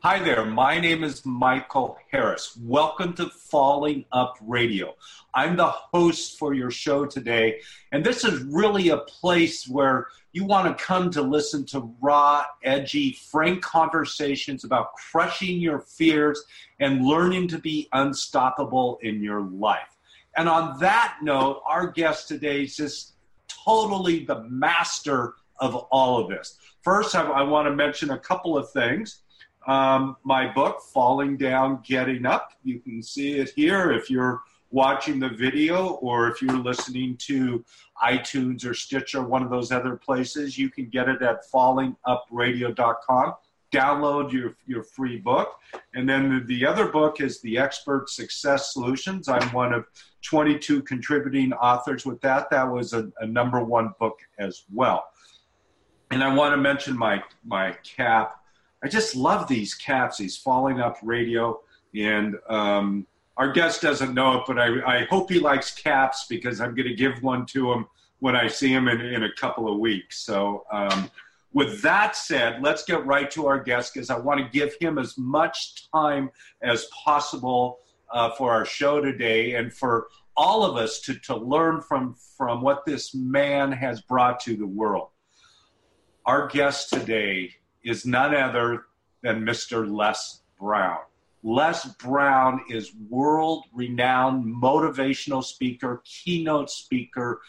Hi there, my name is Michael Harris. Welcome to Falling Up Radio. I'm the host for your show today, and this is really a place where you want to come to listen to raw, edgy, frank conversations about crushing your fears and learning to be unstoppable in your life. And on that note, our guest today is just totally the master of all of this. First, I, I want to mention a couple of things um, my book, Falling Down, Getting Up. You can see it here if you're watching the video or if you're listening to iTunes or Stitcher, one of those other places. You can get it at fallingupradio.com. Download your, your free book. And then the, the other book is The Expert Success Solutions. I'm one of 22 contributing authors with that. That was a, a number one book as well. And I want to mention my, my cap I just love these caps, these falling up radio. And um, our guest doesn't know it, but I, I hope he likes caps because I'm going to give one to him when I see him in, in a couple of weeks. So, um, with that said, let's get right to our guest because I want to give him as much time as possible uh, for our show today and for all of us to, to learn from, from what this man has brought to the world. Our guest today is none other than Mr. Les Brown. Les Brown is world renowned motivational speaker, keynote speaker,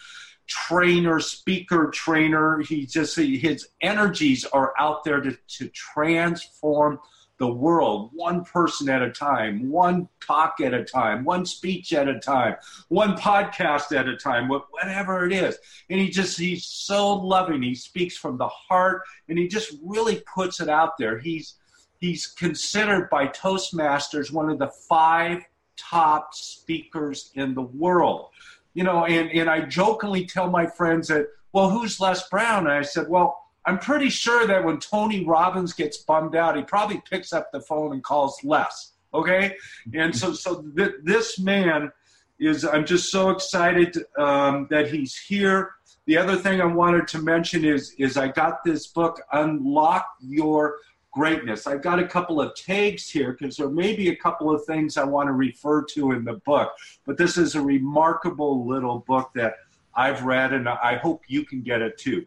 trainer, speaker, trainer. He just, his energies are out there to, to transform the world one person at a time, one talk at a time, one speech at a time, one podcast at a time, whatever it is. And he just, he's so loving. He speaks from the heart and he just really puts it out there. He's, he's considered by Toastmasters one of the five top speakers in the world. You know, and, and I jokingly tell my friends that, well, who's Les Brown? And I said, well, I'm pretty sure that when Tony Robbins gets bummed out, he probably picks up the phone and calls Les. Okay, and so so th- this man is. I'm just so excited um, that he's here. The other thing I wanted to mention is is I got this book, Unlock Your Greatness. I've got a couple of tags here because there may be a couple of things I want to refer to in the book. But this is a remarkable little book that I've read, and I hope you can get it too.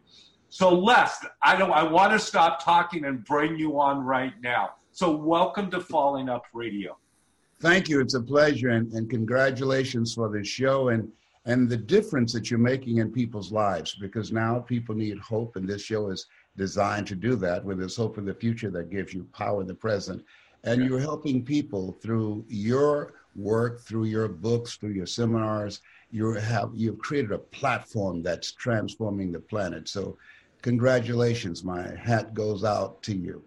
So Les, I don't I want to stop talking and bring you on right now. So welcome to Falling Up Radio. Thank you. It's a pleasure and, and congratulations for this show and and the difference that you're making in people's lives because now people need hope and this show is designed to do that With this hope in the future that gives you power in the present and you're helping people through your work through your books through your seminars you have you've created a platform that's transforming the planet so congratulations. My hat goes out to you.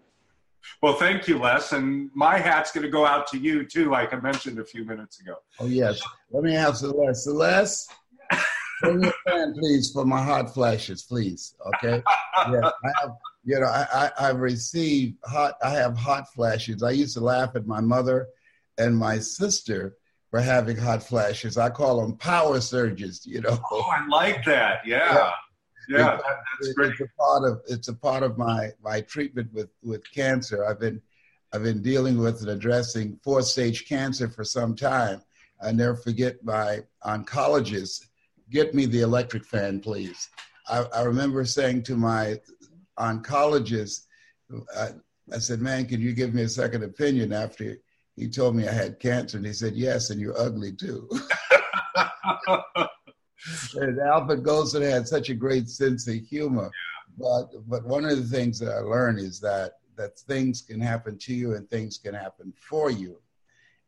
Well, thank you, Les. And my hat's going to go out to you, too, like I mentioned a few minutes ago. Oh, yes. Let me have Celeste. Celeste, bring your fan, please, for my hot flashes, please. Okay? yeah, I have, you know, I, I, I've received hot, I have hot flashes. I used to laugh at my mother and my sister for having hot flashes. I call them power surges, you know. Oh, I like that. yeah. Yeah that's great. It's a part of it's a part of my my treatment with with cancer. I've been I've been dealing with and addressing fourth stage cancer for some time. I never forget my oncologist, get me the electric fan, please. I, I remember saying to my oncologist, I, I said, man, can you give me a second opinion after he told me I had cancer? And he said, yes, and you're ugly too. and Alfred Golson had such a great sense of humor. But but one of the things that I learned is that that things can happen to you and things can happen for you.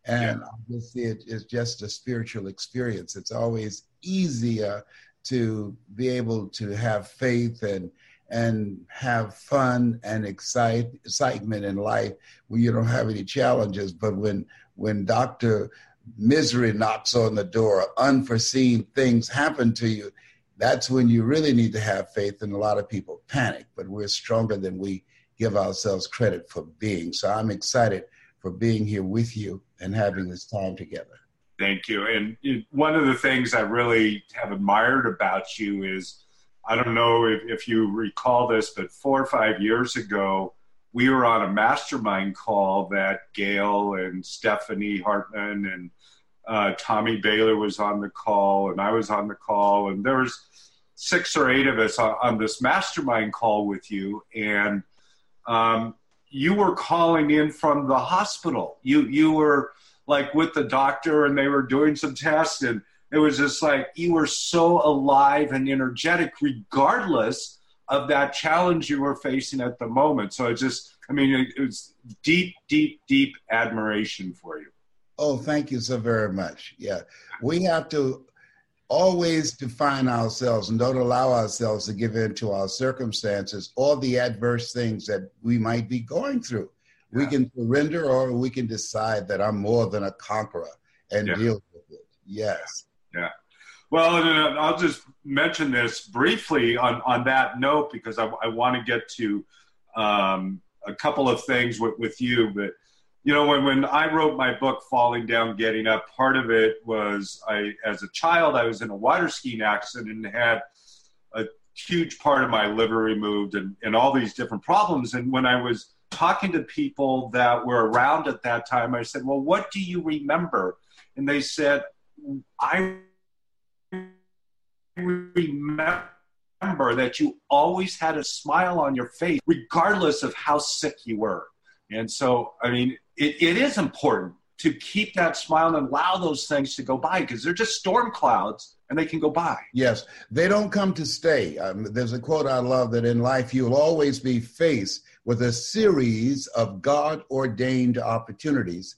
And yeah. See it as just a spiritual experience. It's always easier to be able to have faith and and have fun and excite, excitement in life when you don't have any challenges. But when when Dr misery knocks on the door, unforeseen things happen to you, that's when you really need to have faith. And a lot of people panic, but we're stronger than we give ourselves credit for being. So I'm excited for being here with you and having this time together. Thank you. And one of the things I really have admired about you is I don't know if, if you recall this, but four or five years ago, we were on a mastermind call that Gail and Stephanie Hartman and uh, Tommy Baylor was on the call, and I was on the call, and there was six or eight of us on, on this mastermind call with you, and um, you were calling in from the hospital. You you were like with the doctor, and they were doing some tests, and it was just like you were so alive and energetic, regardless of that challenge you were facing at the moment. So it just, I mean, it, was deep, deep, deep admiration for you. Oh, thank you so very much. Yeah, we have to always define ourselves and don't allow ourselves to give in to our circumstances or the adverse things that we might be going through. Yeah. We can surrender or we can decide that I'm more than a conqueror and yeah. deal with it. Yes. Yeah. Well, I'll just mention this briefly on, on that note because I, I want to get to um, a couple of things with, with you. But you know, when, when I wrote my book, Falling Down, Getting Up, part of it was I, as a child, I was in a water skiing accident and had a huge part of my liver removed and, and all these different problems. And when I was talking to people that were around at that time, I said, Well, what do you remember? And they said, I remember that you always had a smile on your face, regardless of how sick you were. And so, I mean, it, it is important to keep that smile and allow those things to go by because they're just storm clouds and they can go by. Yes, they don't come to stay. Um, there's a quote I love that in life you'll always be faced with a series of God ordained opportunities,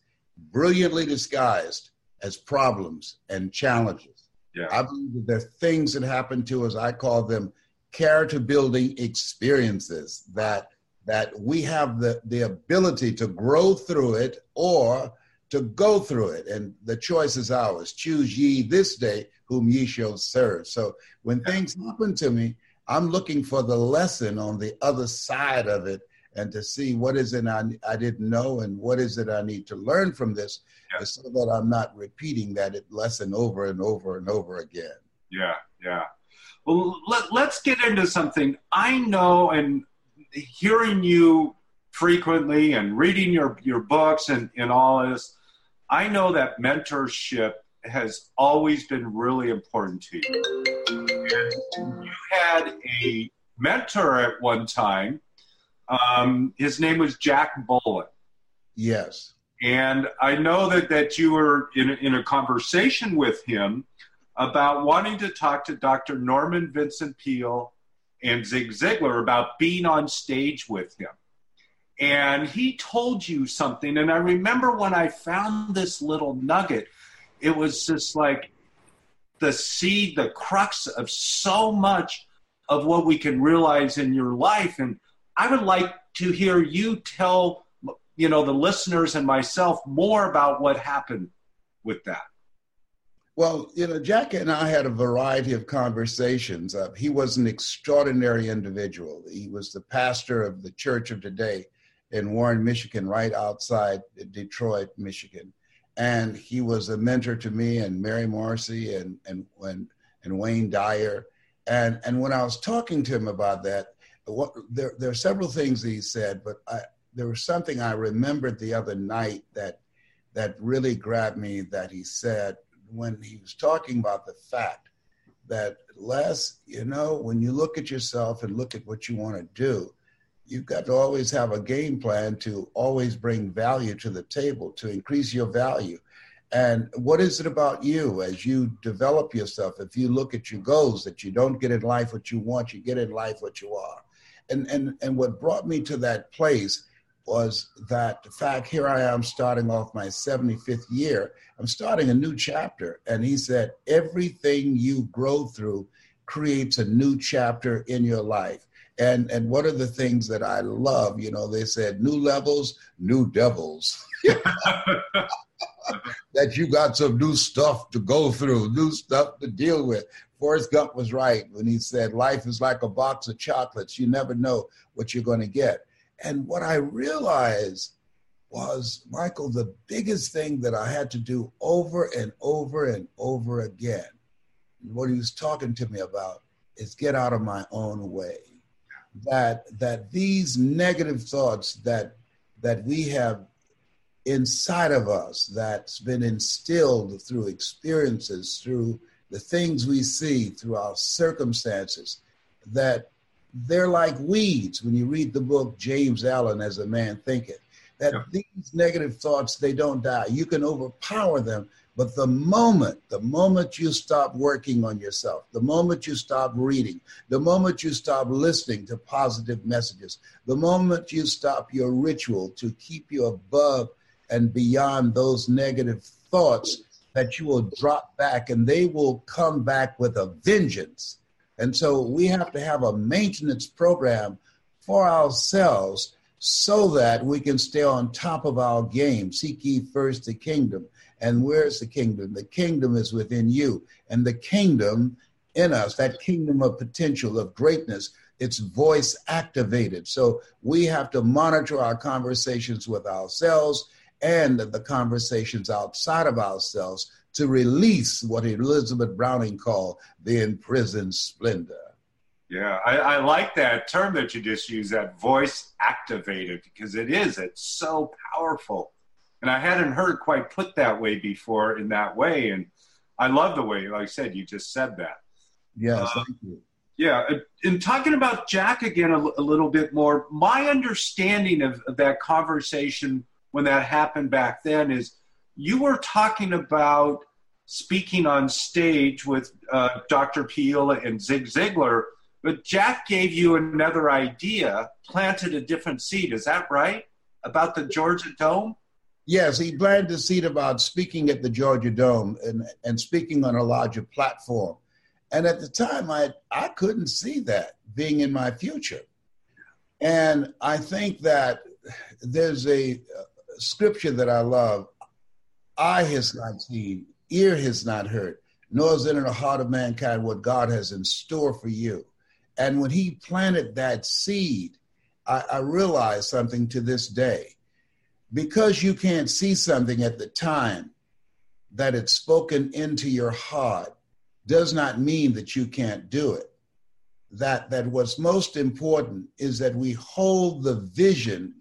brilliantly disguised as problems and challenges. Yeah. I believe that there are things that happen to us, I call them character building experiences that that we have the, the ability to grow through it or to go through it. And the choice is ours. Choose ye this day whom ye shall serve. So when things happen to me, I'm looking for the lesson on the other side of it and to see what is it I, I didn't know and what is it I need to learn from this yeah. so that I'm not repeating that lesson over and over and over again. Yeah, yeah. Well, let, let's get into something. I know, and hearing you frequently and reading your, your books and, and all this, I know that mentorship has always been really important to you. And you had a mentor at one time. Um, his name was Jack Boland. Yes. And I know that, that you were in, in a conversation with him about wanting to talk to Dr. Norman Vincent Peale and Zig Ziglar about being on stage with him. And he told you something. And I remember when I found this little nugget, it was just like the seed, the crux of so much of what we can realize in your life. And I would like to hear you tell, you know, the listeners and myself more about what happened with that. Well, you know, Jack and I had a variety of conversations. Uh, he was an extraordinary individual. He was the pastor of the Church of Today in Warren, Michigan, right outside Detroit, Michigan. And he was a mentor to me and Mary Morrissey and, and, and, and Wayne Dyer. And, and when I was talking to him about that, what, there, there are several things he said, but I, there was something I remembered the other night that, that really grabbed me that he said when he was talking about the fact that Les, you know, when you look at yourself and look at what you want to do, you've got to always have a game plan to always bring value to the table, to increase your value. And what is it about you as you develop yourself? If you look at your goals, that you don't get in life what you want, you get in life what you are. And and and what brought me to that place was that the fact here I am starting off my 75th year. I'm starting a new chapter. And he said, everything you grow through creates a new chapter in your life. And and one of the things that I love, you know, they said new levels, new devils. that you got some new stuff to go through, new stuff to deal with. Forrest Gump was right when he said, Life is like a box of chocolates. You never know what you're going to get. And what I realized was, Michael, the biggest thing that I had to do over and over and over again, what he was talking to me about, is get out of my own way. that that these negative thoughts that that we have inside of us that's been instilled through experiences through the things we see through our circumstances that they're like weeds when you read the book james allen as a man thinketh that yeah. these negative thoughts they don't die you can overpower them but the moment the moment you stop working on yourself the moment you stop reading the moment you stop listening to positive messages the moment you stop your ritual to keep you above and beyond those negative thoughts that you will drop back and they will come back with a vengeance and so we have to have a maintenance program for ourselves so that we can stay on top of our game. Seek ye first the kingdom. And where's the kingdom? The kingdom is within you. And the kingdom in us, that kingdom of potential, of greatness, it's voice activated. So we have to monitor our conversations with ourselves and the conversations outside of ourselves to release what Elizabeth Browning called the imprisoned splendor. Yeah, I, I, like that term that you just used, that voice activated, because it is. It's so powerful. And I hadn't heard quite put that way before in that way. And I love the way, like I said, you just said that. Yes, uh, thank you. Yeah, in talking about Jack again a, a little bit more, my understanding of, of that conversation when that happened back then is you were talking about speaking on stage with uh, Dr. Peale and Zig Ziglar, but Jack gave you another idea, planted a different seed. Is that right? About the Georgia Dome? Yes, he planted a seed about speaking at the Georgia Dome and, and speaking on a larger platform. And at the time, I, I couldn't see that being in my future. And I think that there's a, scripture that I love, eye has not seen, ear has not heard, nor is it in the heart of mankind what God has in store for you. And when he planted that seed, I, I realized something to this day. Because you can't see something at the time that it's spoken into your heart does not mean that you can't do it. That, that what's most important is that we hold the vision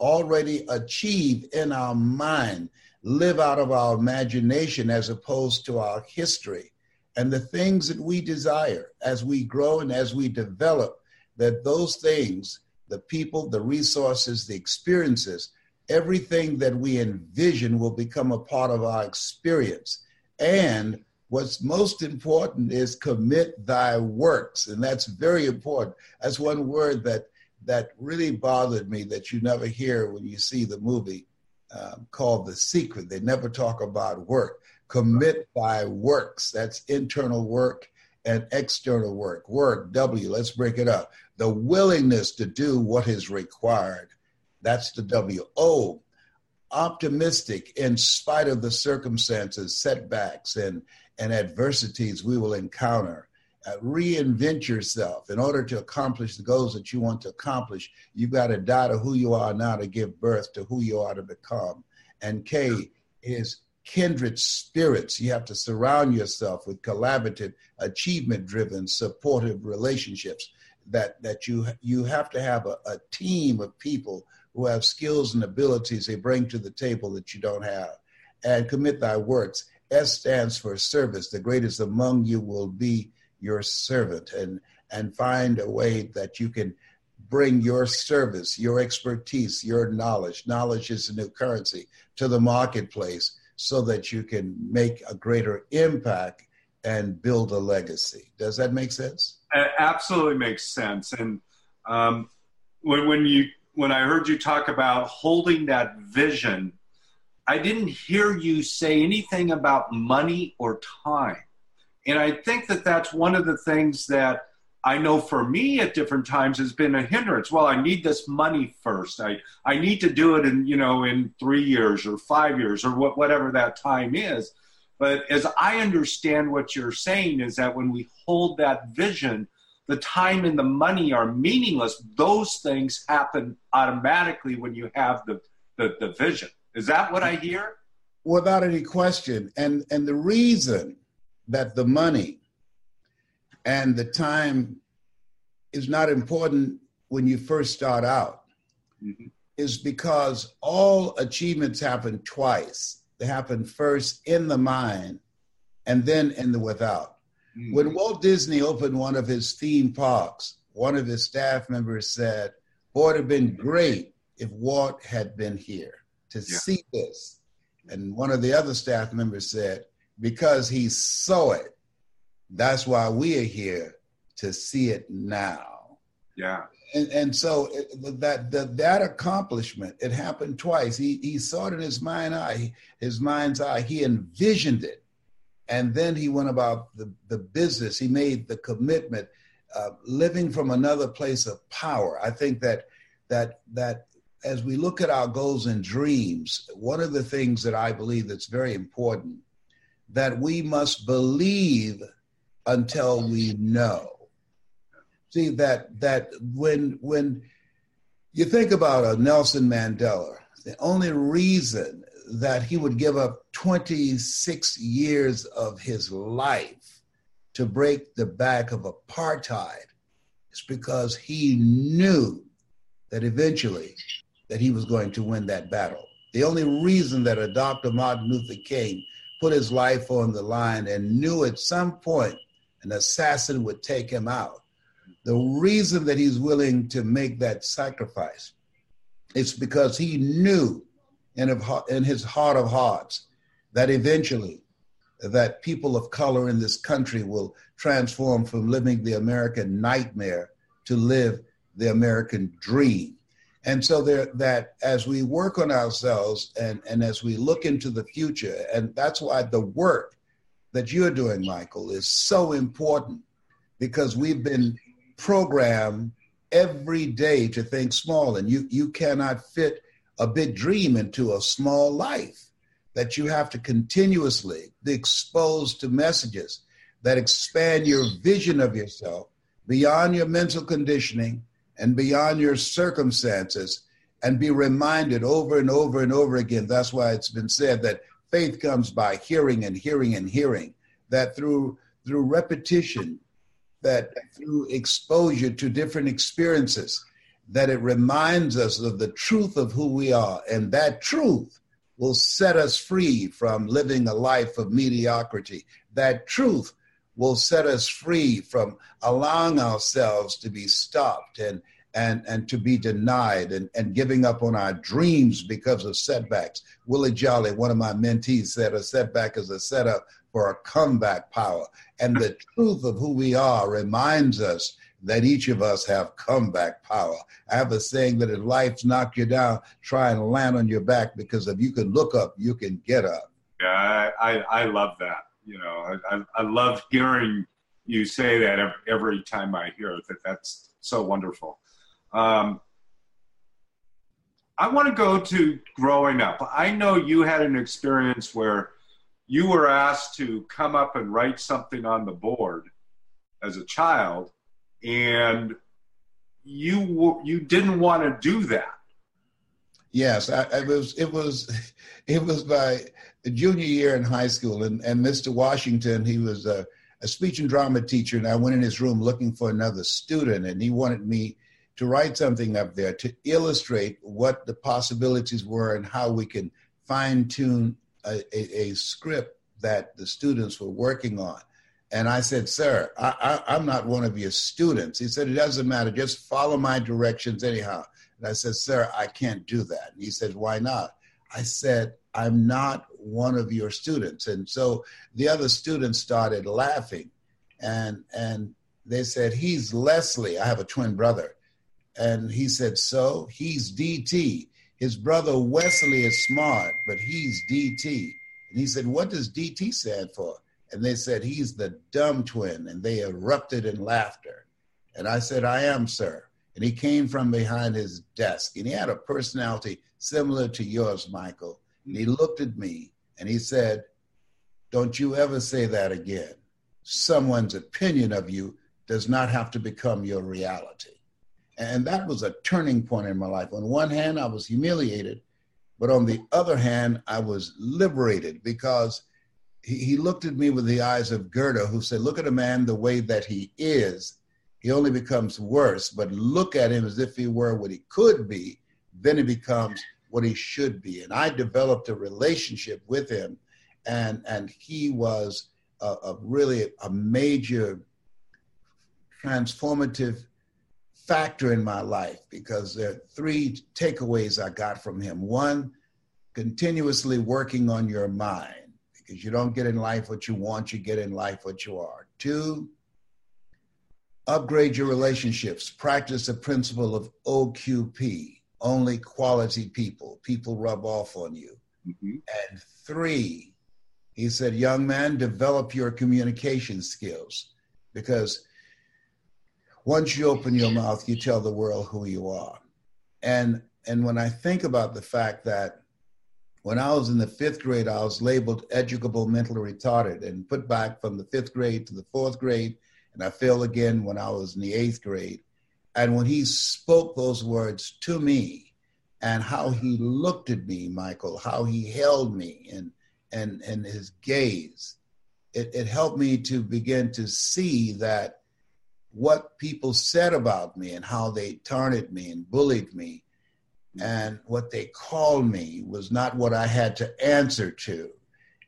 already achieved in our mind live out of our imagination as opposed to our history. And the things that we desire as we grow and as we develop that those things the people the resources the experiences everything that we envision will become a part of our experience. And what's most important is commit thy works. And that's very important. That's one word that that really bothered me that you never hear when you see the movie um, called The Secret. They never talk about work. Commit by works. That's internal work and external work. Work, W, let's break it up. The willingness to do what is required. That's the W. O, optimistic in spite of the circumstances, setbacks, and, and adversities we will encounter uh, reinvent yourself. In order to accomplish the goals that you want to accomplish you've got to die to who you are now to give birth to who you are to become. And k is kindred spirits. You have to surround yourself with collaborative achievement driven supportive relationships that that you you have to have a, a team of people who have skills and abilities they bring to the table that you don't have. And commit thy works. S stands for service. The greatest among you will be your servant and and find a way that you can bring your service, your expertise, your knowledge. Knowledge is a new currency to the marketplace so that you can make a greater impact and build a legacy. Does that make sense? It absolutely makes sense. And um, when, when you when I heard you talk about holding that vision, I didn't hear you say anything about money or time. And I think that that's one of the things that I know for me at different times has been a hindrance. Well, I need this money first. I, I need to do it in, you know, in three years or five years or what, whatever that time is. But as I understand what you're saying is that when we hold that vision, the time and the money are meaningless. Those things happen automatically when you have the, the, the vision. Is that what I hear? Without any question. And and the reason that the money and the time is not important when you first start out mm-hmm. is because all achievements happen twice. They happen first in the mind and then in the without. Mm-hmm. When Walt Disney opened one of his theme parks, one of his staff members said, Boy, it would have been great if Walt had been here to yeah. see this. And one of the other staff members said, Because he saw it, that's why we are here to see it now. Yeah. And, and so it, that, that that accomplishment it happened twice. He he saw it in his mind eye, his mind's eye. He envisioned it, and then he went about the the business. He made the commitment, uh, living from another place of power. I think that that that as we look at our goals and dreams, one of the things that I believe that's very important that we must believe until we know. See that that when when you think about a Nelson Mandela, the only reason that he would give up 26 years of his life to break the back of apartheid is because he knew that eventually that he was going to win that battle. The only reason that a Dr. Martin Luther King put his life on the line and knew at some point an assassin would take him out. The reason that he's willing to make that sacrifice is because he knew in, in his heart of hearts that eventually that people of color in this country will transform from living the American nightmare to live the American dream. And so there that as we work on ourselves and, and as we look into the future, and that's why the work that you're doing, Michael, is so important because we've been programmed every day to think small, and you you cannot fit a big dream into a small life. That you have to continuously be exposed to messages that expand your vision of yourself beyond your mental conditioning and beyond your circumstances and be reminded over and over and over again. That's why it's been said that Faith comes by hearing and hearing and hearing. That through through repetition, that through exposure to different experiences, that it reminds us of the truth of who we are, and that truth will set us free from living a life of mediocrity. That truth will set us free from allowing ourselves to be stopped and and, and to be denied and, and giving up on our dreams because of setbacks. Willie Jolley, one of my mentees, said a setback is a setup for a comeback power. And the truth of who we are reminds us that each of us have comeback power. I have a saying that if life's knocked you down, try and land on your back because if you can look up, you can get up. Yeah, I, I, I love that. You know, I, I love hearing you say that every time I hear it, that that's so wonderful. Um, I want to go to growing up. I know you had an experience where you were asked to come up and write something on the board as a child, and you you didn't want to do that. Yes, I, it was it was it was my junior year in high school, and, and Mr. Washington, he was a, a speech and drama teacher, and I went in his room looking for another student, and he wanted me to write something up there to illustrate what the possibilities were and how we can fine tune a, a, a, script that the students were working on. And I said, Sir, I, I'm not one of your students. He said, It doesn't matter. Just follow my directions anyhow. And I said, Sir, I can't do that. And he said, Why not? I said, I'm not one of your students. And so the other students started laughing. And, and they said, He's Leslie. I have a twin brother. And he said, So he's DT. His brother Wesley is smart, but he's DT. And he said, What does DT stand for? And they said, He's the dumb twin. And they erupted in laughter. And I said, I am, sir. And he came from behind his desk. And he had a personality similar to yours, Michael. And he looked at me and he said, Don't you ever say that again. Someone's opinion of you does not have to become your reality. And that was a turning point in my life. On one hand, I was humiliated, but on the other hand, I was liberated because he, looked at me with the eyes of Goethe, who said, Look at a man the way that he is. He only becomes worse. But look at him as if he were what he could be, then he becomes what he should be. And I developed a relationship with him, and and he was a, a really a major transformative factor in my life because there are three takeaways I got from him. One, continuously working on your mind because you don't get in life what you want, you get in life what you are. Two, upgrade your relationships. Practice the principle of OQP, only quality people. People rub off on you. Mm-hmm. And three, he said, young man, develop your communication skills because once you open your mouth, you tell the world who you are. And and when I think about the fact that when I was in the fifth grade, I was labeled educable mentally retarded and put back from the fifth grade to the fourth grade, and I failed again when I was in the eighth grade. And when he spoke those words to me, and how he looked at me, Michael, how he held me, and and and his gaze, it, it helped me to begin to see that what people said about me and how they taunted me and bullied me and what they called me was not what I had to answer to.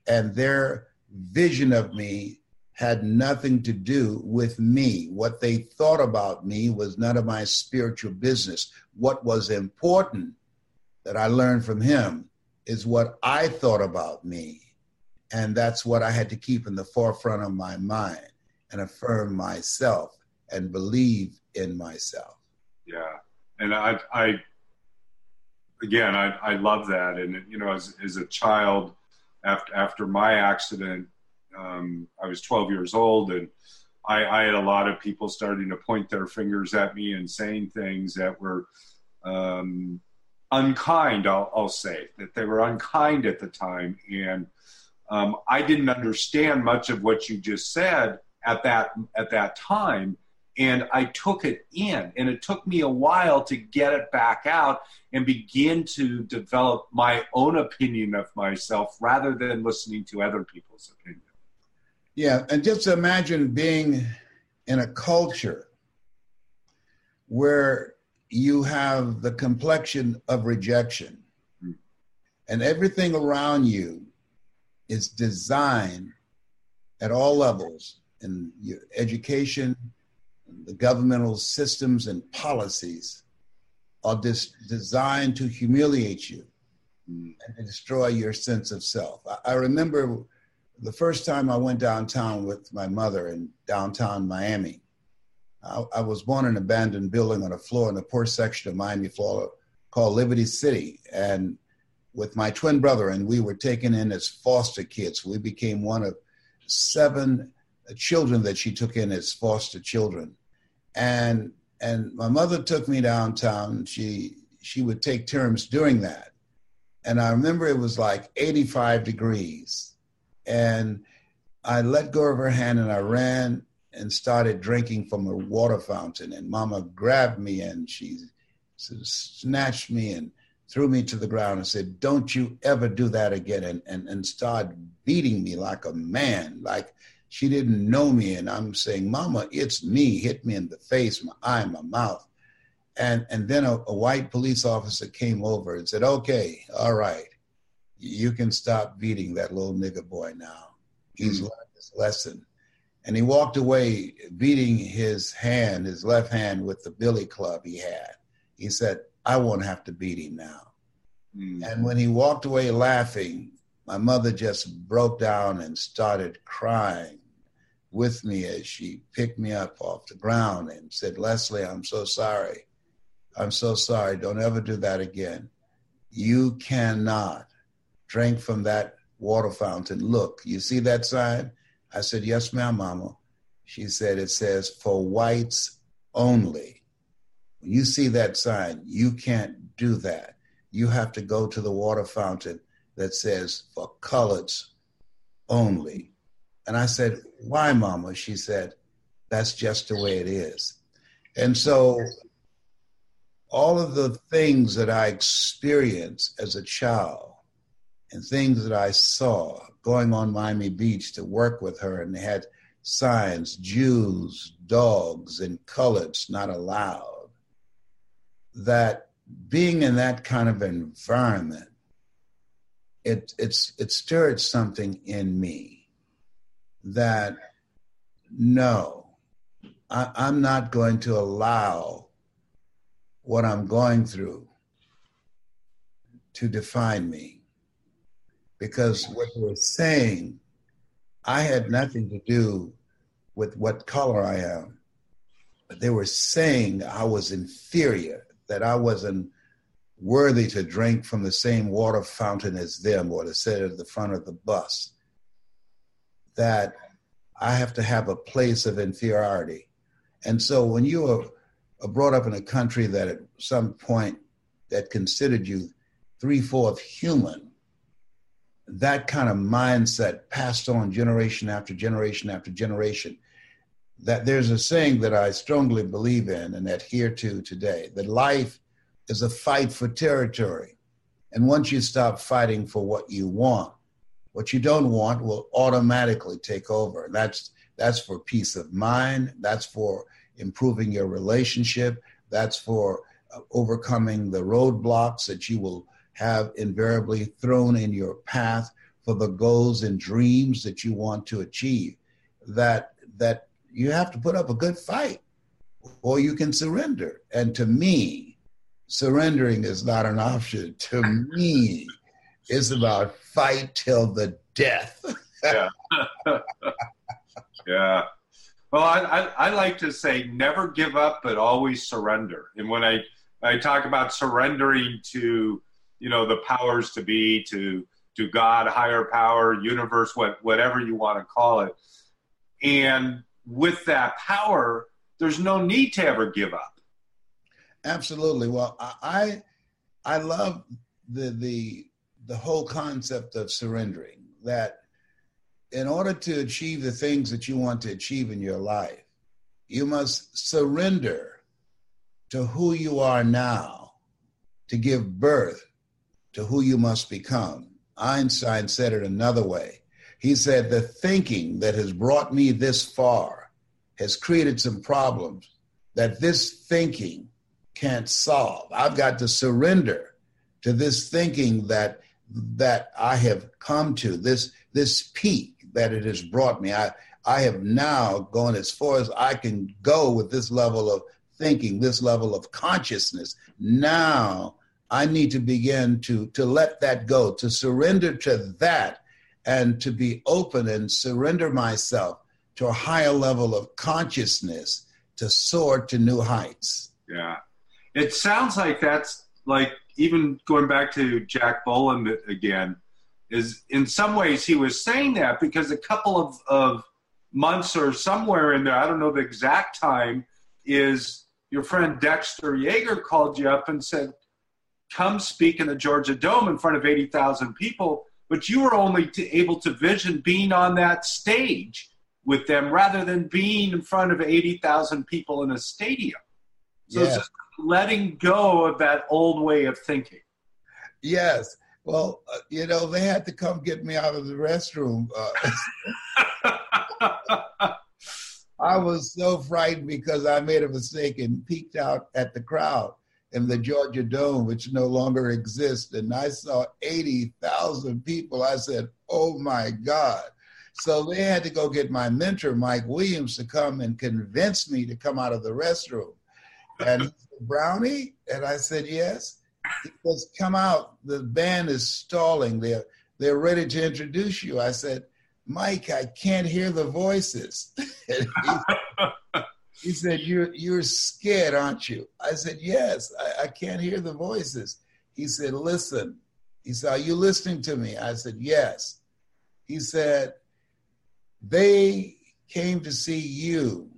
And their vision of me had nothing to do with me. What they thought about me was none of my spiritual business. What was important that I learned from him is what I thought about me. And that's what I had to keep in the forefront of my mind and affirm myself and believe in myself. Yeah. And I, I again, I, I love that. And, you know, as, as a child, after, after my accident, um, I was 12 years old and I, I, had a lot of people starting to point their fingers at me and saying things that were um, unkind, I'll, I'll, say, that they were unkind at the time. And um, I didn't understand much of what you just said at that, at that time and I took it in. And it took me a while to get it back out and begin to develop my own opinion of myself rather than listening to other people's opinion. Yeah, and just imagine being in a culture where you have the complexion of rejection and everything around you is designed at all levels in your education the governmental systems and policies are dis- designed to humiliate you mm. and destroy your sense of self. I, I remember the first time I went downtown with my mother in downtown Miami. I, I, was born in an abandoned building on a floor in the poor section of Miami, Florida, called Liberty City, and with my twin brother, and we were taken in as foster kids. We became one of seven children that she took in as foster children and and my mother took me downtown. She she would take turns doing that, and I remember it was like 85 degrees, and I let go of her hand and I ran and started drinking from a water fountain. And Mama grabbed me and she snatched me and threw me to the ground and said, "Don't you ever do that again!" and and and started beating me like a man, like she didn't know me, and I'm saying, "Mama, it's me." Hit me in the face, my eye, my mouth, and and then a, a white police officer came over and said, "Okay, all right, you can stop beating that little nigger boy now. He's mm-hmm. learned his lesson." And he walked away beating his hand, his left hand, with the billy club he had. He said, I won't have to beat him now. Mm. And when he walked away laughing, my mother just broke down and started crying with me as she picked me up off the ground and said, Leslie, I'm so sorry. I'm so sorry. Don't ever do that again. You cannot drink from that water fountain. Look, you see that sign? I said, Yes, ma'am, mama. She said, It says, For whites only. When you see that sign, you can't do that. You have to go to the water fountain that says for coloreds only. And I said, Why, mama? She said, That's just the way it is. And so all of the things that I experienced as a child and things that I saw going on Miami Beach to work with her and they had signs, Jews, dogs, and coloreds not allowed, that being in that kind of environment, it, it's, it stirred something in me that no, I, I'm not going to allow what I'm going through to define me. Because what they were saying, I had nothing to do with what color I am. But they were saying I was inferior, that I wasn't worthy to drink from the same water fountain as them or to sit at the front of the bus. That I have to have a place of inferiority. And so when you are brought up in a country that at some point that considered you three-fourth human, that kind of mindset passed on generation after generation after generation. That there's a saying that I strongly believe in and adhere to today that life is a fight for territory. And once you stop fighting for what you want, what you don't want will automatically take over. And That's that's for peace of mind. That's for improving your relationship. That's for uh, overcoming the roadblocks that you will have invariably thrown in your path for the goals and dreams that you want to achieve. That that you have to put up a good fight, or you can surrender. And to me, surrendering is not an option. To me, it's about fight till the death. yeah. yeah. Well, I, I, I, like to say never give up, but always surrender. And when I, I talk about surrendering to, you know, the powers to be, to, to God, higher power, universe, what, whatever you want to call it. And with that power, there's no need to ever give up. Absolutely. Well, I, I love the, the, the whole concept of surrendering that in order to achieve the things that you want to achieve in your life, you must surrender to who you are now to give birth to who you must become. Einstein said it another way. He said, The thinking that has brought me this far has created some problems that this thinking can't solve. I've got to surrender to this thinking that that I have come to, this this peak that it has brought me. I I have now gone as far as I can go with this level of thinking, this level of consciousness. Now I need to begin to to let that go, to surrender to that, and to be open and surrender myself to a higher level of consciousness to soar to new heights. Yeah. It sounds like that's like even going back to Jack Boland again, is in some ways he was saying that because a couple of, of months or somewhere in there, I don't know the exact time, is your friend Dexter Yager called you up and said, Come speak in the Georgia Dome in front of 80,000 people. But you were only to, able to vision being on that stage with them rather than being in front of 80,000 people in a stadium. So yeah. it's just letting go of that old way of thinking. Yes. Well, uh, you know, they had to come get me out of the restroom. Uh, I was so frightened because I made a mistake and peeked out at the crowd in the Georgia Dome, which no longer exists. And I saw 80,000 people. I said, oh my God. So they had to go get my mentor, Mike Williams, to come and convince me to come out of the restroom. And Brownie? And I said, Yes. He goes, Come out. The band is stalling. They're, they're ready to introduce you. I said, Mike, I can't hear the voices. he, said, you're, you're scared, aren't you? I said, Yes, I, I can't hear the voices. He said, Listen. He said, Are you listening to me? I said, Yes. He said, They came to see you.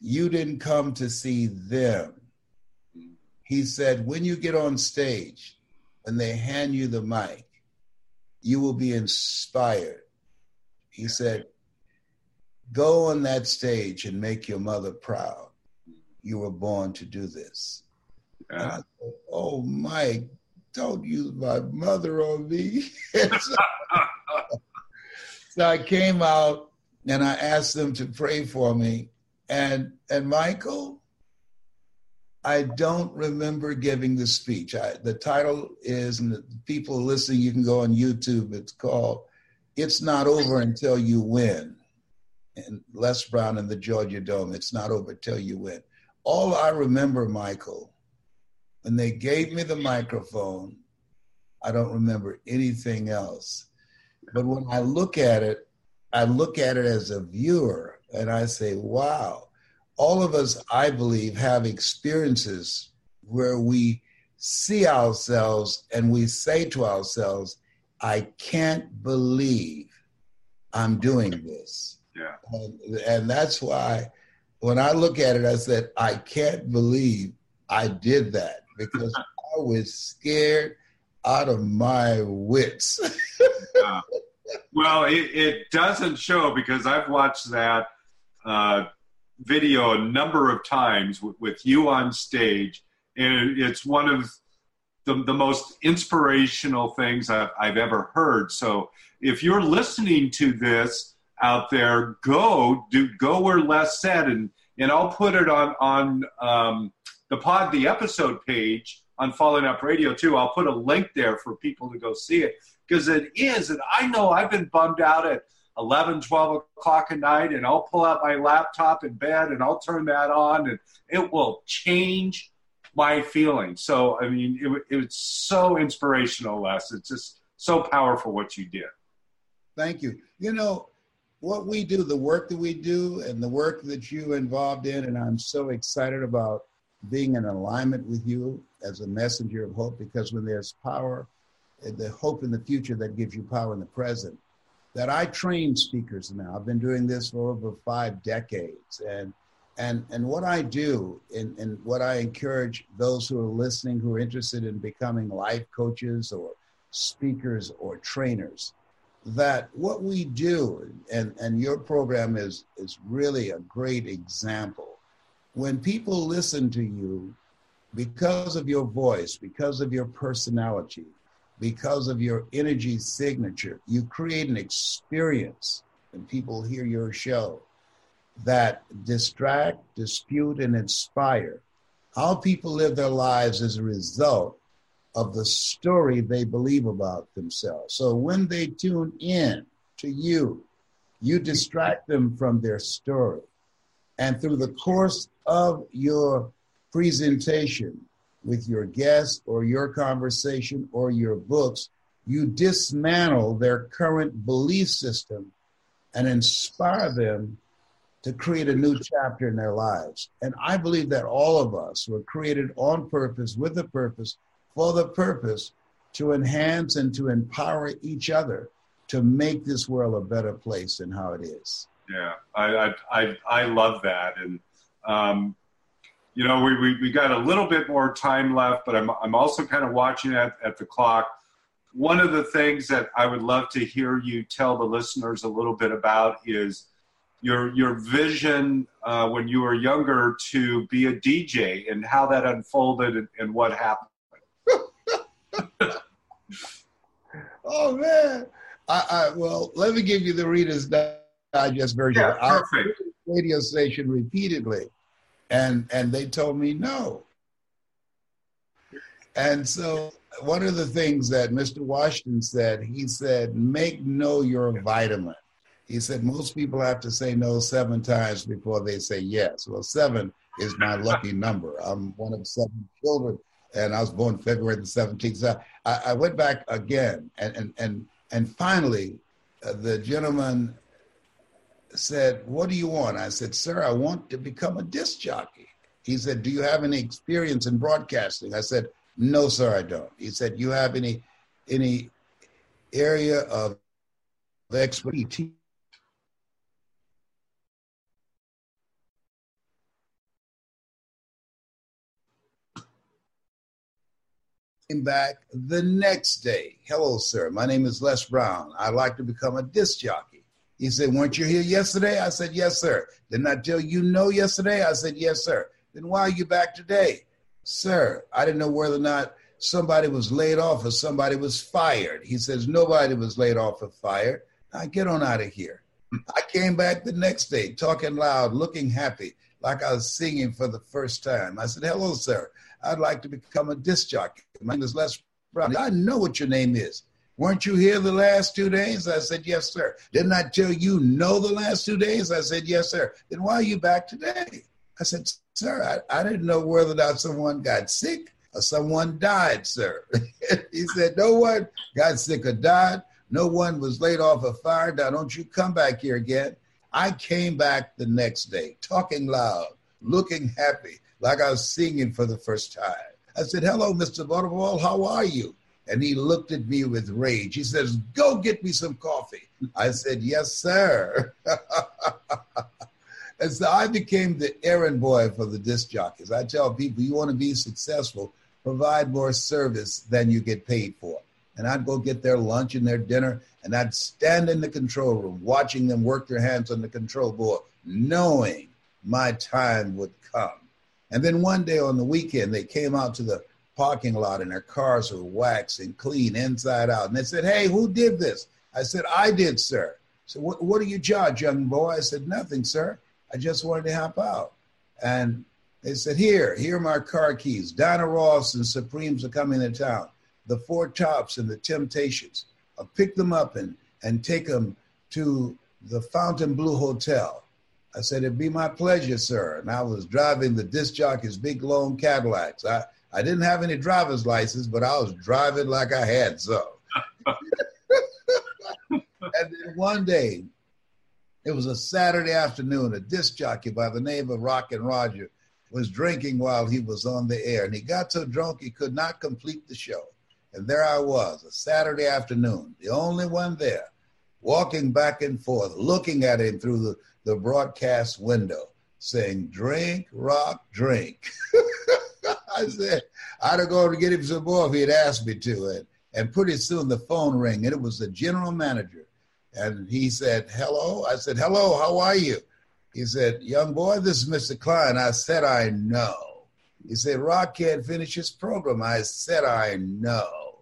You didn't come to see them he said, when you get on stage and they hand you the mic, you will be inspired. He said, go on that stage and make your mother proud. You were born to do this. Yeah. Said, oh, Mike, don't use my mother on me. so, so I came out and I asked them to pray for me. And and Michael, I don't remember giving the speech. I, the title is, and the people listening, you can go on YouTube. It's called "It's Not Over Until You Win." And Les Brown in the Georgia Dome. It's not over till you win. All I remember, Michael, when they gave me the microphone, I don't remember anything else. But when I look at it, I look at it as a viewer and I say, wow, all of us, I believe, have experiences where we see ourselves and we say to ourselves, I can't believe I'm doing this. Yeah. And, and that's why when I look at it, I said, I can't believe I did that because I was scared out of my wits. uh, well, it, it, doesn't show because I've watched that uh, video a number of times with, with, you on stage, and it's one of the, the most inspirational things I've, I've ever heard. So if you're listening to this out there, go do go where Les said, and and I'll put it on on um, the pod the episode page on Falling Up Radio too. I'll put a link there for people to go see it because it is. And I know I've been bummed out at 11, 12 o'clock at night, and I'll pull out my laptop in bed and I'll turn that on, and it will change my feelings. So, I mean, it, it was so inspirational, Les. It's just so powerful what you did. Thank you. You know, what we do, the work that we do, and the work that you involved in, and I'm so excited about being in alignment with you as a messenger of hope because when there's power, the hope in the future that gives you power in the present. That I train speakers now. I've been doing this for over five decades. And and and what I do and, and what I encourage those who are listening who are interested in becoming life coaches or speakers or trainers, that what we do, and, and your program is is really a great example. When people listen to you because of your voice, because of your personality, because of your energy signature, you create an experience when people hear your show that distract, dispute, and inspire. How people live their lives as a result of the story they believe about themselves. So when they tune in to you, you distract them from their story. And through the course of your presentation with your guest or your conversation or your books, you dismantle their current belief system and inspire them to create a new chapter in their lives. And I believe that all of us were created on purpose, with a purpose, for the purpose to enhance and to empower each other to make this world a better place than how it is. Yeah, I I I, love that, and um, you know we, we we got a little bit more time left, but I'm I'm also kind of watching at at the clock. One of the things that I would love to hear you tell the listeners a little bit about is your your vision uh, when you were younger to be a DJ and how that unfolded and, and what happened. oh man! I, I, well, let me give you the Reader's Digest version. Yeah, perfect. radio station repeatedly, and and they told me no. And so one of the things that Mr. Washington said, he said, make no your vitamin. He said most people have to say no seven times before they say yes. Well, seven is my lucky number. I'm one of seven children, and I was born February the 17th. So I, I went back again, and and and and finally, uh, the gentleman said, What do you want? I said, Sir, I want to become a disc jockey. He said, Do you have any experience in broadcasting? I said, No, sir, I don't. He said, You have any any area of expertise? Back the next day. Hello, sir. My name is Les Brown. I'd like to become a disc jockey. He said, Weren't you here yesterday? I said, Yes, sir. Didn't I tell you no yesterday? I said, Yes, sir. Then why are you back today? Sir, I didn't know whether or not somebody was laid off or somebody was fired. He says, Nobody was laid off or fired. Now get on out of here. I came back the next day, talking loud, looking happy, like I was singing for the first time. I said, Hello, sir. I'd like to become a disc jockey. My name is Les Brown. I know what your name is. Weren't you here the last two days? I said, Yes, sir. Didn't I tell you no the last two days? I said, Yes, sir. Then why are you back today? I said, Sir, I, I didn't know whether or not someone got sick or someone died, sir. he said, No one got sick or died. No one was laid off or fired. Now, don't you come back here again. I came back the next day, talking loud, looking happy, like I was singing for the first time. I said, Hello, Mr. Butterball, how are you? And he looked at me with rage. He says, Go get me some coffee. I said, Yes, sir. and so I became the errand boy for the disc jockeys. I tell people, you want to be successful, provide more service than you get paid for. And I'd go get their lunch and their dinner, and I'd stand in the control room watching them work their hands on the control board, knowing my time would come. And then one day on the weekend, they came out to the parking lot and their cars were waxed and clean inside out. And they said, Hey, who did this? I said, I did, sir. So what, what do you charge, young boy? I said, Nothing, sir. I just wanted to help out. And they said, Here, here are my car keys. Diana Ross and Supremes are coming to town. The Four Tops and the Temptations. I'll pick them up and, and take them to the Fontainebleau Hotel. I said, It'd be my pleasure, sir. And I was driving the disc jockey's big long Cadillacs. I, I didn't have any driver's license, but I was driving like I had so. and then one day, it was a Saturday afternoon. A disc jockey by the name of Rockin' Roger was drinking while he was on the air, and he got so drunk he could not complete the show. And there I was, a Saturday afternoon, the only one there, walking back and forth, looking at him through the, the broadcast window, saying, Drink, rock, drink. I said, I'd have gone to get him some more if he'd asked me to. And, and pretty soon the phone rang, and it was the general manager. And he said, Hello. I said, Hello, how are you? He said, Young boy, this is Mr. Klein. I said, I know. He said, Rock can't finish his program. I said, I know.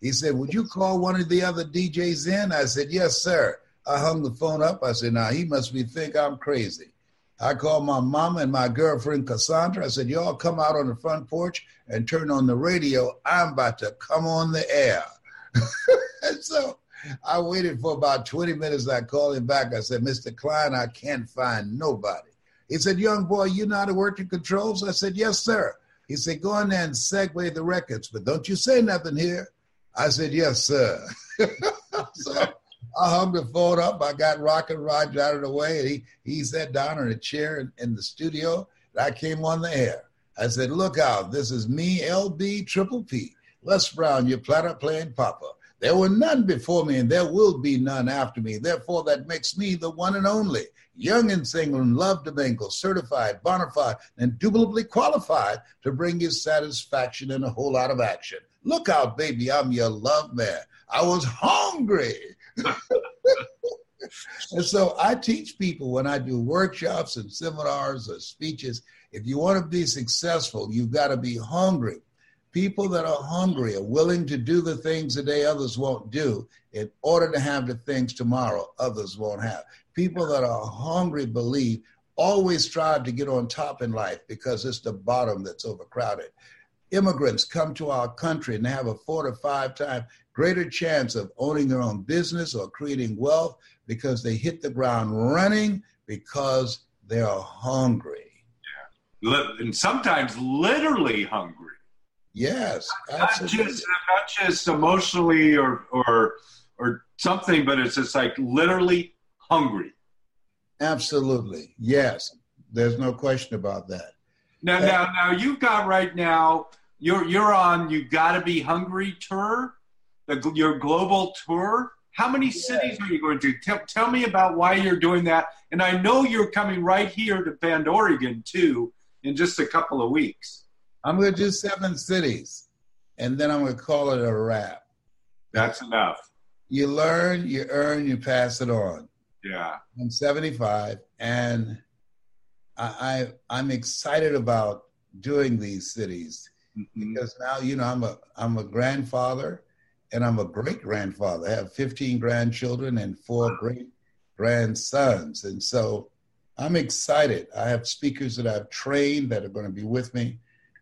He said, Would you call one of the other DJs in? I said, Yes, sir. I hung the phone up. I said, Now he must be think I'm crazy. I called my mama and my girlfriend Cassandra. I said, Y'all come out on the front porch and turn on the radio. I'm about to come on the air. so I waited for about 20 minutes. I called him back. I said, Mr. Klein, I can't find nobody. He said, Young boy, you know how to work the controls? I said, Yes, sir. He said, Go in there and segue the records, but don't you say nothing here. I said, Yes, sir. so I hung the phone up. I got Rockin' Roger out of the way, and he, he sat down in a chair in, in the studio, and I came on the air. I said, Look out, this is me, LB Triple P. Les Brown, your platter playing papa. There were none before me, and there will be none after me. Therefore, that makes me the one and only. Young and single and love to mingle, certified, bona fide, and indubitably qualified to bring you satisfaction and a whole lot of action. Look out, baby, I'm your love man. I was hungry. and so I teach people when I do workshops and seminars or speeches if you want to be successful, you've got to be hungry. People that are hungry are willing to do the things today others won't do in order to have the things tomorrow others won't have. People that are hungry believe always strive to get on top in life because it's the bottom that's overcrowded. Immigrants come to our country and they have a four to five time greater chance of owning their own business or creating wealth because they hit the ground running because they are hungry. Yeah. And sometimes literally hungry. Yes, absolutely. Not just, not just emotionally or, or, or something, but it's just like literally hungry. Absolutely. Yes. There's no question about that. Now, uh, now, now you've got right now, you're, you're on You Gotta Be Hungry tour, the, your global tour. How many cities are you going to? Tell, tell me about why you're doing that. And I know you're coming right here to Bend, Oregon, too, in just a couple of weeks. I'm going to do seven cities, and then I'm going to call it a wrap. That's enough. You learn, you earn, you pass it on. Yeah. I'm 75, and I, I am excited about doing these cities mm-hmm. because now you know I'm a I'm a grandfather, and I'm a great grandfather. I have 15 grandchildren and four great grandsons. And so I'm excited. I have speakers that I've trained that are going to be with me.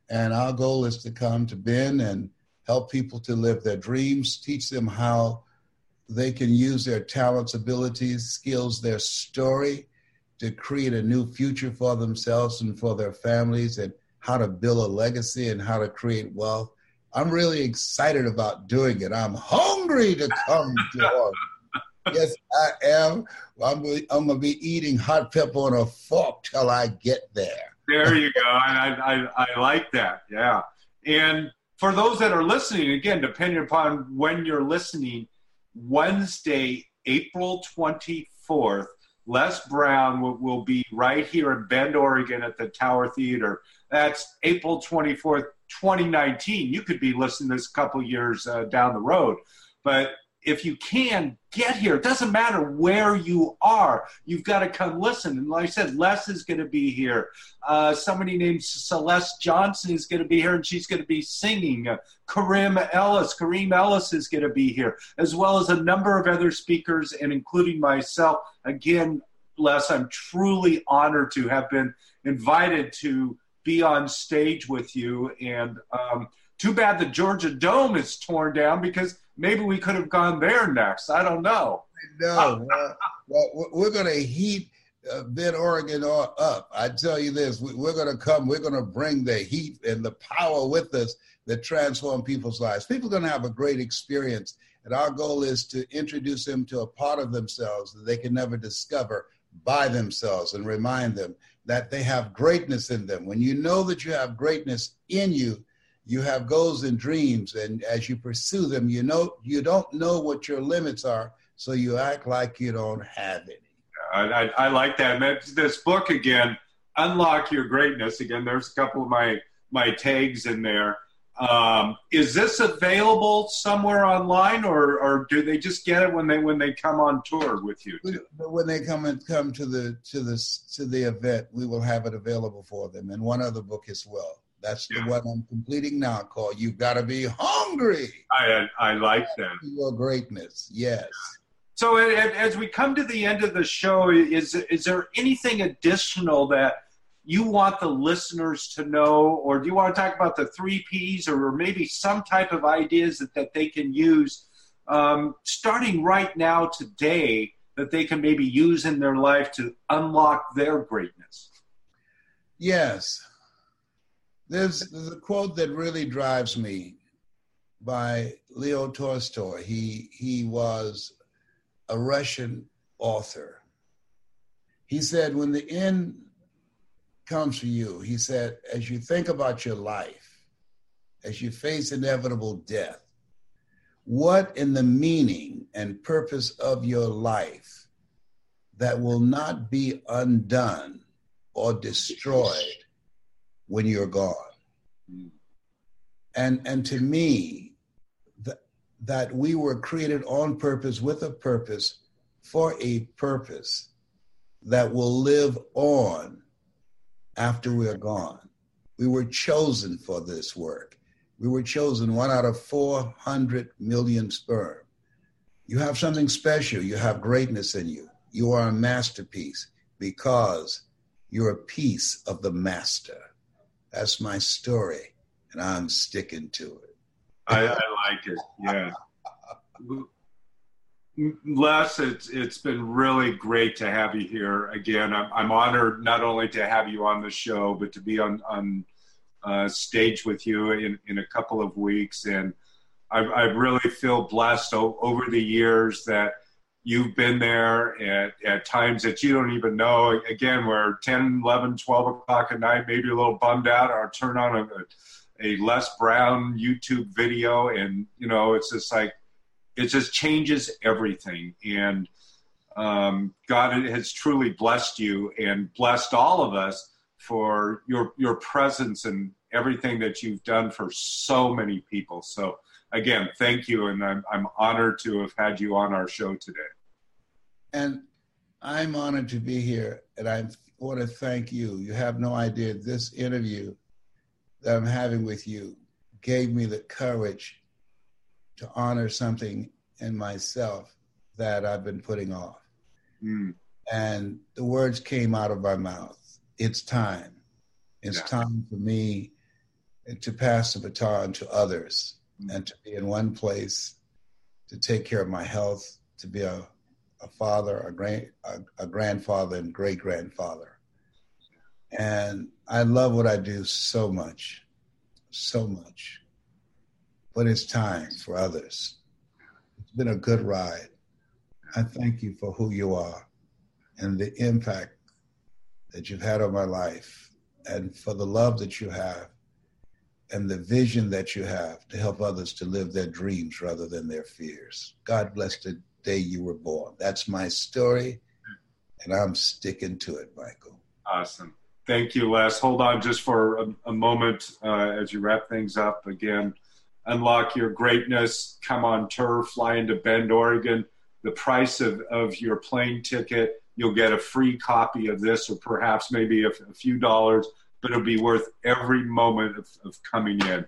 And our goal is to come to Bend and help people to live their dreams, teach them how they can use their talents, abilities, skills, their story to create a new future for themselves and for their families and how to build a legacy and how to create wealth. I'm really excited about doing it. I'm hungry to come to Oregon. yes, I am. I'm, I'm going to be eating hot pepper on a fork till I get there. There you go. I, I, I like that. Yeah. And for those that are listening, again, depending upon when you're listening, Wednesday, April 24th, Les Brown will, will, be right here in Bend, Oregon at the Tower Theater. That's April 24th, 2019. You could be listening this a couple years uh, down the road. But if you can get here, it doesn't matter where you are. You've got to come listen. And like I said, Les is going to be here. Uh, somebody named Celeste Johnson is going to be here, and she's going to be singing. Uh, Kareem Ellis, Kareem Ellis is going to be here, as well as a number of other speakers, and including myself. Again, Les, I'm truly honored to have been invited to be on stage with you. And um, too bad the Georgia Dome is torn down because maybe we could have gone there next. I don't know. No, well, we're going to heat uh, Bend, Oregon up. I tell you this, we, are going to come, we're going to bring the heat and the power with us that transform people's lives. People are going to have a great experience. And our goal is to introduce them to a part of themselves that they can never discover by themselves and remind them that they have greatness in them. When you know that you have greatness in you, you have goals and dreams and as you pursue them you know you don't know what your limits are so you act like you don't have any. I, I, I like that. Man, this book again unlock your greatness. Again there's a couple of my my tags in there um, is this available somewhere online or, or do they just get it when they when they come on tour with you too? when they come and come to the to this to the event we will have it available for them and one other book as well that's the one I'm completing now called You've Got to Be Hungry. I, I like that. Your greatness, yes. So as we come to the end of the show, is, is there anything additional that you want the listeners to know, or do you want to talk about the three Ps or maybe some type of ideas that, that they can use um, starting right now today that they can maybe use in their life to unlock their greatness? Yes. There's, there's a quote that really drives me by Leo Tolstoy. He, he was a Russian author. He said, When the end comes for you, he said, as you think about your life, as you face inevitable death, what in the meaning and purpose of your life that will not be undone or destroyed when you're gone. And, and to me, that, that we were created on purpose with a purpose for a purpose that will live on after we're gone. We were chosen for this work. We were chosen one out of 400 million sperm. You have something special. You have greatness in you. You are a masterpiece because you're a piece of the master. That's my story, and I'm sticking to it. I, I like it. Yeah. Les, it's it's been really great to have you here again. I'm, I'm honored not only to have you on the show, but to be on on uh, stage with you in, in a couple of weeks. And I, I really feel blessed o- over the years that you've been there at, at times that you don't even know. Again, we're 10, 11, 12 o'clock at night, maybe a little bummed out, or turn on a, a Les Brown YouTube video, and you know, it's just like it just changes everything. And um, God has truly blessed you and blessed all of us for your your presence and everything that you've done for so many people. So again, thank you, and I'm I'm honored to have had you on our show today. And I'm honored to be here, and I want to thank you. You have no idea this interview that I'm having with you gave me the courage to honor something in myself that I've been putting off. Mm. And the words came out of my mouth. It's time. It's yeah. time for me to pass the baton to others mm. and to be in one place to take care of my health, to be a, a father, a, grand, a, a grandfather, and great grandfather. And I love what I do so much, so much. But it's time for others. It's been a good ride. I thank you for who you are and the impact that you've had on my life and for the love that you have and the vision that you have to help others to live their dreams rather than their fears. God bless the day you were born. That's my story, and I'm sticking to it, Michael. Awesome. Thank you, Les. Hold on just for a, a moment uh, as you wrap things up. Again, unlock your greatness, come on tour, fly into Bend, Oregon. The price of, of your plane ticket, you'll get a free copy of this, or perhaps maybe a, a few dollars but it'll be worth every moment of, of coming in.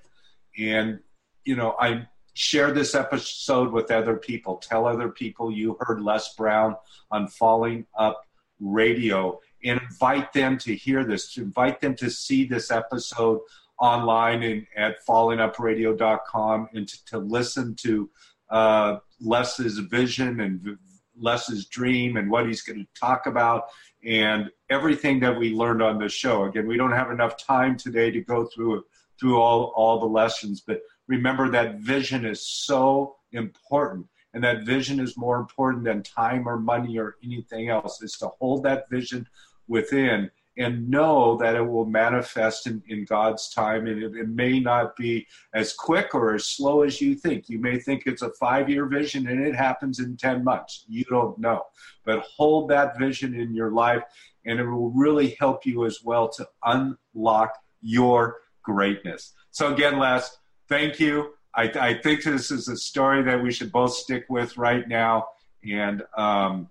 And, you know, I share this episode with other people. Tell other people you heard Les Brown on Falling Up Radio and invite them to hear this, to invite them to see this episode online and at fallingupradio.com and to, to listen to uh, Les's vision and Les's dream and what he's going to talk about and everything that we learned on this show. Again, we don't have enough time today to go through through all, all the lessons, but remember that vision is so important. And that vision is more important than time or money or anything else, is to hold that vision within and know that it will manifest in, in God's time. And it, it, may not be as quick or as slow as you think. You may think it's a five year vision and it happens in 10 months. You don't know. But hold that vision in your life, and it will really help you as well to unlock your greatness. So, again, Les, thank you. I, I think this is a story that we should both stick with right now. And, um,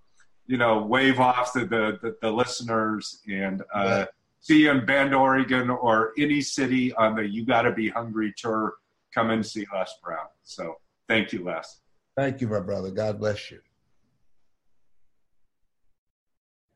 you know, wave off to the, the, the listeners and uh, yeah. see you in Bend, Oregon, or any city on the You Gotta Be Hungry tour. Come and see Les Brown. So thank you, Les. Thank you, my brother. God bless you.